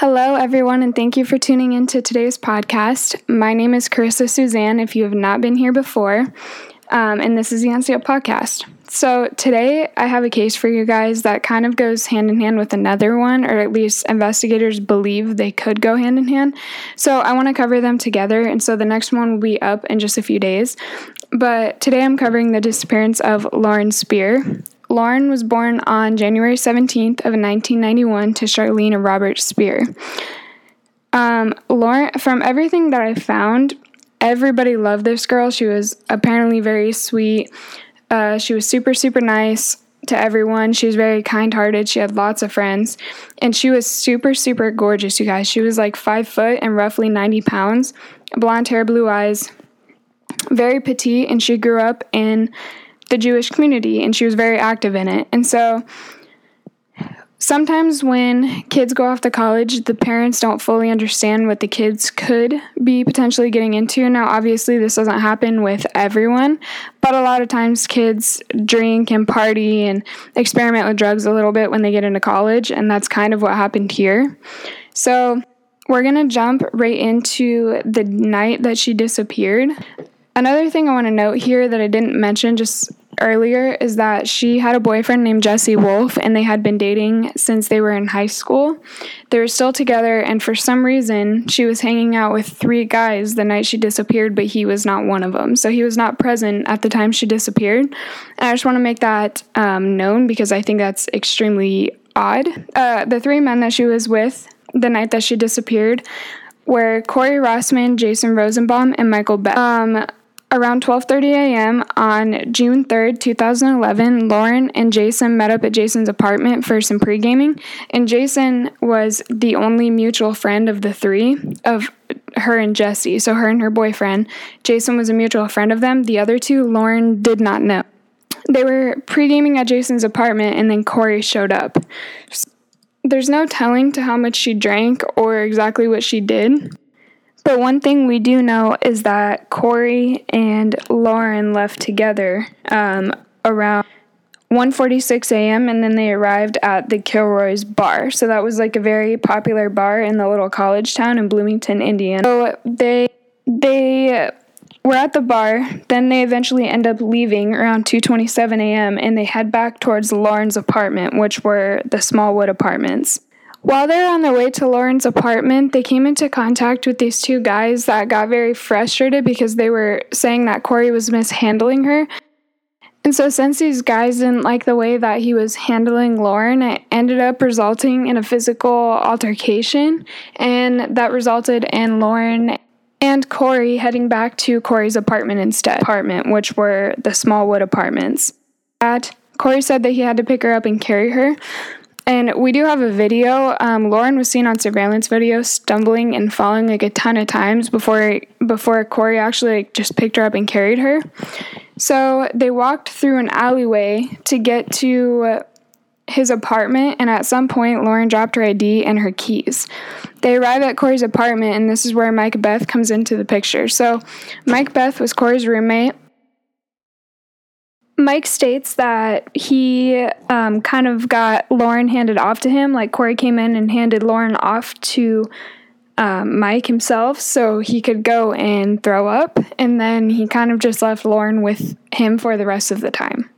Hello, everyone, and thank you for tuning in to today's podcast. My name is Carissa Suzanne, if you have not been here before, um, and this is the NCO podcast. So, today I have a case for you guys that kind of goes hand in hand with another one, or at least investigators believe they could go hand in hand. So, I want to cover them together, and so the next one will be up in just a few days. But today I'm covering the disappearance of Lauren Spierer. Lauren was born on January 17th of 1991 to Charlene and Robert Spierer. Um, Lauren, from everything that I found, everybody loved this girl. She was apparently very sweet. Uh, she was super, super nice to everyone. She was very kind hearted. She had lots of friends. And she was super, super gorgeous, you guys. She was like five foot and roughly 90 pounds, blonde hair, blue eyes, very petite. And she grew up in the Jewish community and she was very active in it. And so sometimes when kids go off to college, the parents don't fully understand what the kids could be potentially getting into. Now, obviously, this doesn't happen with everyone, but a lot of times kids drink and party and experiment with drugs a little bit when they get into college, and that's kind of what happened here. So, we're going to jump right into the night that she disappeared. Another thing I want to note here that I didn't mention just earlier is that she had a boyfriend named Jesse Wolff and they had been dating since they were in high school. They were still together, and for some reason, she was hanging out with three guys the night she disappeared, but he was not one of them. So he was not present at the time she disappeared. And I just want to make that um, known because I think that's extremely odd. Uh, the three men that she was with the night that she disappeared were Corey Rossman, Jason Rosenbaum, and Michael Beck. Um, Around 12:30 a.m. on June 3rd, 2011, Lauren and Jason met up at Jason's apartment for some pre-gaming, and Jason was the only mutual friend of the three of her and Jesse. So her and her boyfriend, Jason was a mutual friend of them. The other two, Lauren did not know. They were pre-gaming at Jason's apartment and then Corey showed up. There's no telling to how much she drank or exactly what she did. But one thing we do know is that Corey and Lauren left together um, around 1:46 a.m. and then they arrived at the Kilroy's bar. So that was like a very popular bar in the little college town in Bloomington, Indiana. So they they were at the bar. Then they eventually end up leaving around 2:27 a.m. and they head back towards Lauren's apartment, which were the Smallwood apartments. While they were on their way to Lauren's apartment, they came into contact with these two guys that got very frustrated because they were saying that Corey was mishandling her. And so, since these guys didn't like the way that he was handling Lauren, it ended up resulting in a physical altercation, and that resulted in Lauren and Corey heading back to Corey's apartment instead, apartment, which were the Smallwood apartments. At Corey said that he had to pick her up and carry her, and we do have a video. Um, Lauren was seen on surveillance video stumbling and falling like a ton of times before before Corey actually like, just picked her up and carried her. So they walked through an alleyway to get to his apartment, and at some point, Lauren dropped her ID and her keys. They arrive at Corey's apartment, and this is where Mike Beth comes into the picture. So, Mike Beth was Corey's roommate. Mike states that he um, kind of got Lauren handed off to him. Like Corey came in and handed Lauren off to um, Mike himself so he could go and throw up. And then he kind of just left Lauren with him for the rest of the time.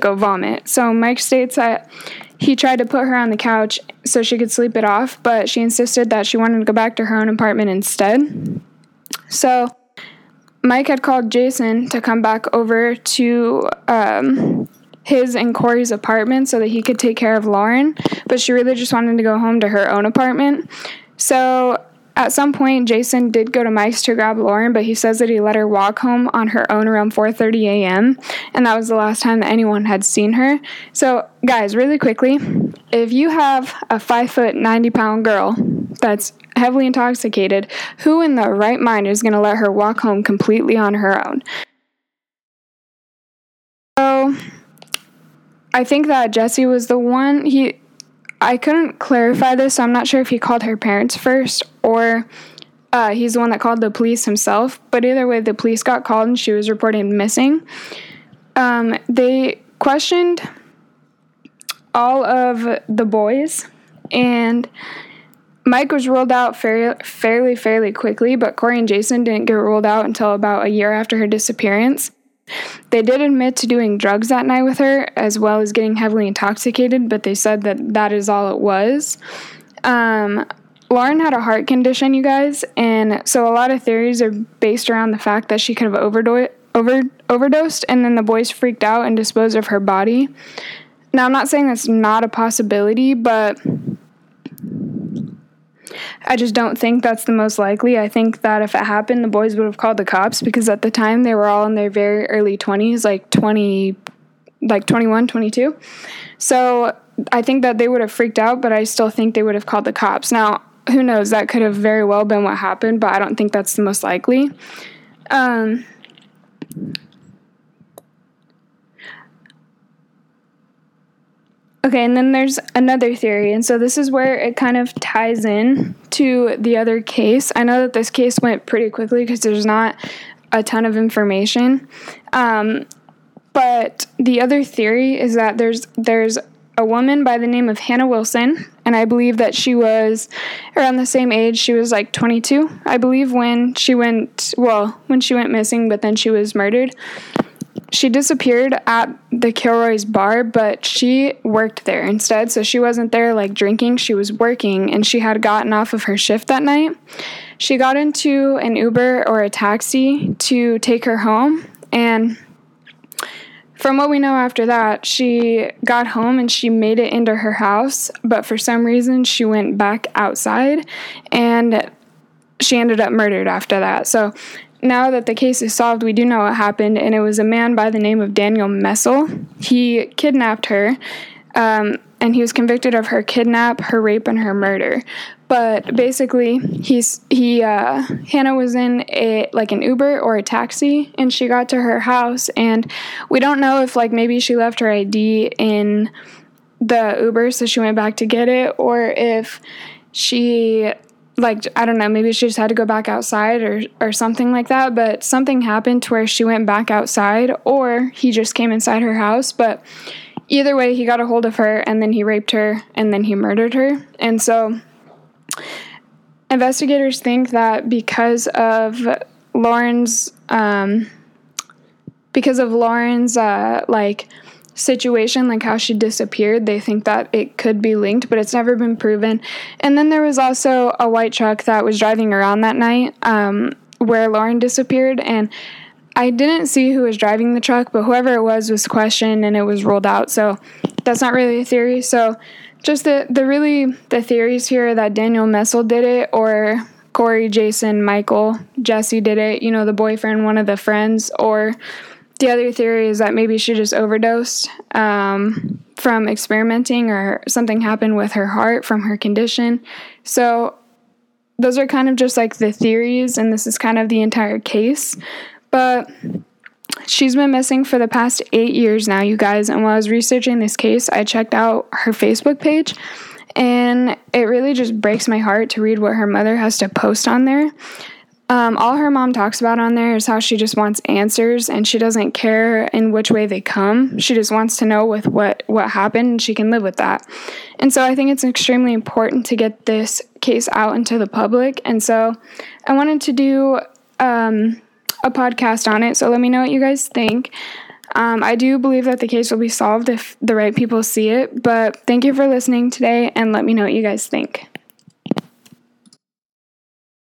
Go vomit. So Mike states that he tried to put her on the couch so she could sleep it off, but she insisted that she wanted to go back to her own apartment instead. So Mike had called Jason to come back over to um, his and Corey's apartment so that he could take care of Lauren, but she really just wanted to go home to her own apartment. So at some point, Jason did go to Mike's to grab Lauren, but he says that he let her walk home on her own around 4:30 a.m. and that was the last time that anyone had seen her. So, guys, really quickly, if you have a five foot, 90 pound girl that's heavily intoxicated, who in the right mind is going to let her walk home completely on her own? So, I think that Jesse was the one. He, I couldn't clarify this, so I'm not sure if he called her parents first or uh, he's the one that called the police himself. But either way, the police got called and she was reported missing. Um, they questioned all of the boys and Mike was ruled out fairly, fairly, fairly quickly, but Corey and Jason didn't get ruled out until about a year after her disappearance. They did admit to doing drugs that night with her, as well as getting heavily intoxicated, but they said that that is all it was. Um, Lauren had a heart condition, you guys, and so a lot of theories are based around the fact that she could have overdosed, over, overdosed, and then the boys freaked out and disposed of her body. Now, I'm not saying that's not a possibility, but I just don't think that's the most likely. I think that if it happened, the boys would have called the cops because at the time they were all in their very early 20s, like 20, like 21, 22. So I think that they would have freaked out, but I still think they would have called the cops. Now, who knows? That could have very well been what happened, but I don't think that's the most likely. Um, Okay, and then there's another theory. And so this is where it kind of ties in to the other case. I know that this case went pretty quickly because there's not a ton of information. Um, but the other theory is that there's there's a woman by the name of Hannah Wilson, and I believe that she was around the same age. She was like 22, I believe, when she went well when she went missing, but then she was murdered she disappeared at the Kilroy's bar, but she worked there instead. So she wasn't there like drinking, she was working and she had gotten off of her shift that night. She got into an Uber or a taxi to take her home. And from what we know after that, she got home and she made it into her house, but for some reason she went back outside and she ended up murdered after that. So now that the case is solved, we do know what happened, and it was a man by the name of Daniel Messel. He kidnapped her, um, and he was convicted of her kidnap, her rape, and her murder. But basically, he's he uh, Hannah was in a like an Uber or a taxi, and she got to her house, and we don't know if like maybe she left her ID in the Uber, so she went back to get it, or if she like I don't know, maybe she just had to go back outside or or something like that, but something happened to where she went back outside or he just came inside her house, but either way he got a hold of her and then he raped her and then he murdered her. And so investigators think that because of Lauren's um because of Lauren's uh like situation, like how she disappeared, they think that it could be linked, but it's never been proven. And then there was also a white truck that was driving around that night um, where Lauren disappeared. And I didn't see who was driving the truck, but whoever it was was questioned and it was ruled out. So that's not really a theory. So just the, the really the theories here that Daniel Messel did it or Corey, Jason, Michael, Jesse did it, you know, the boyfriend, one of the friends, or the other theory is that maybe she just overdosed um, from experimenting or something happened with her heart from her condition. So, those are kind of just like the theories, and this is kind of the entire case. But she's been missing for the past eight years now, you guys. And while I was researching this case, I checked out her Facebook page, and it really just breaks my heart to read what her mother has to post on there. Um, all her mom talks about on there is how she just wants answers and she doesn't care in which way they come. She just wants to know with what what happened and she can live with that. And so I think it's extremely important to get this case out into the public. And so I wanted to do um, a podcast on it. So let me know what you guys think. Um, I do believe that the case will be solved if the right people see it. But thank you for listening today and let me know what you guys think.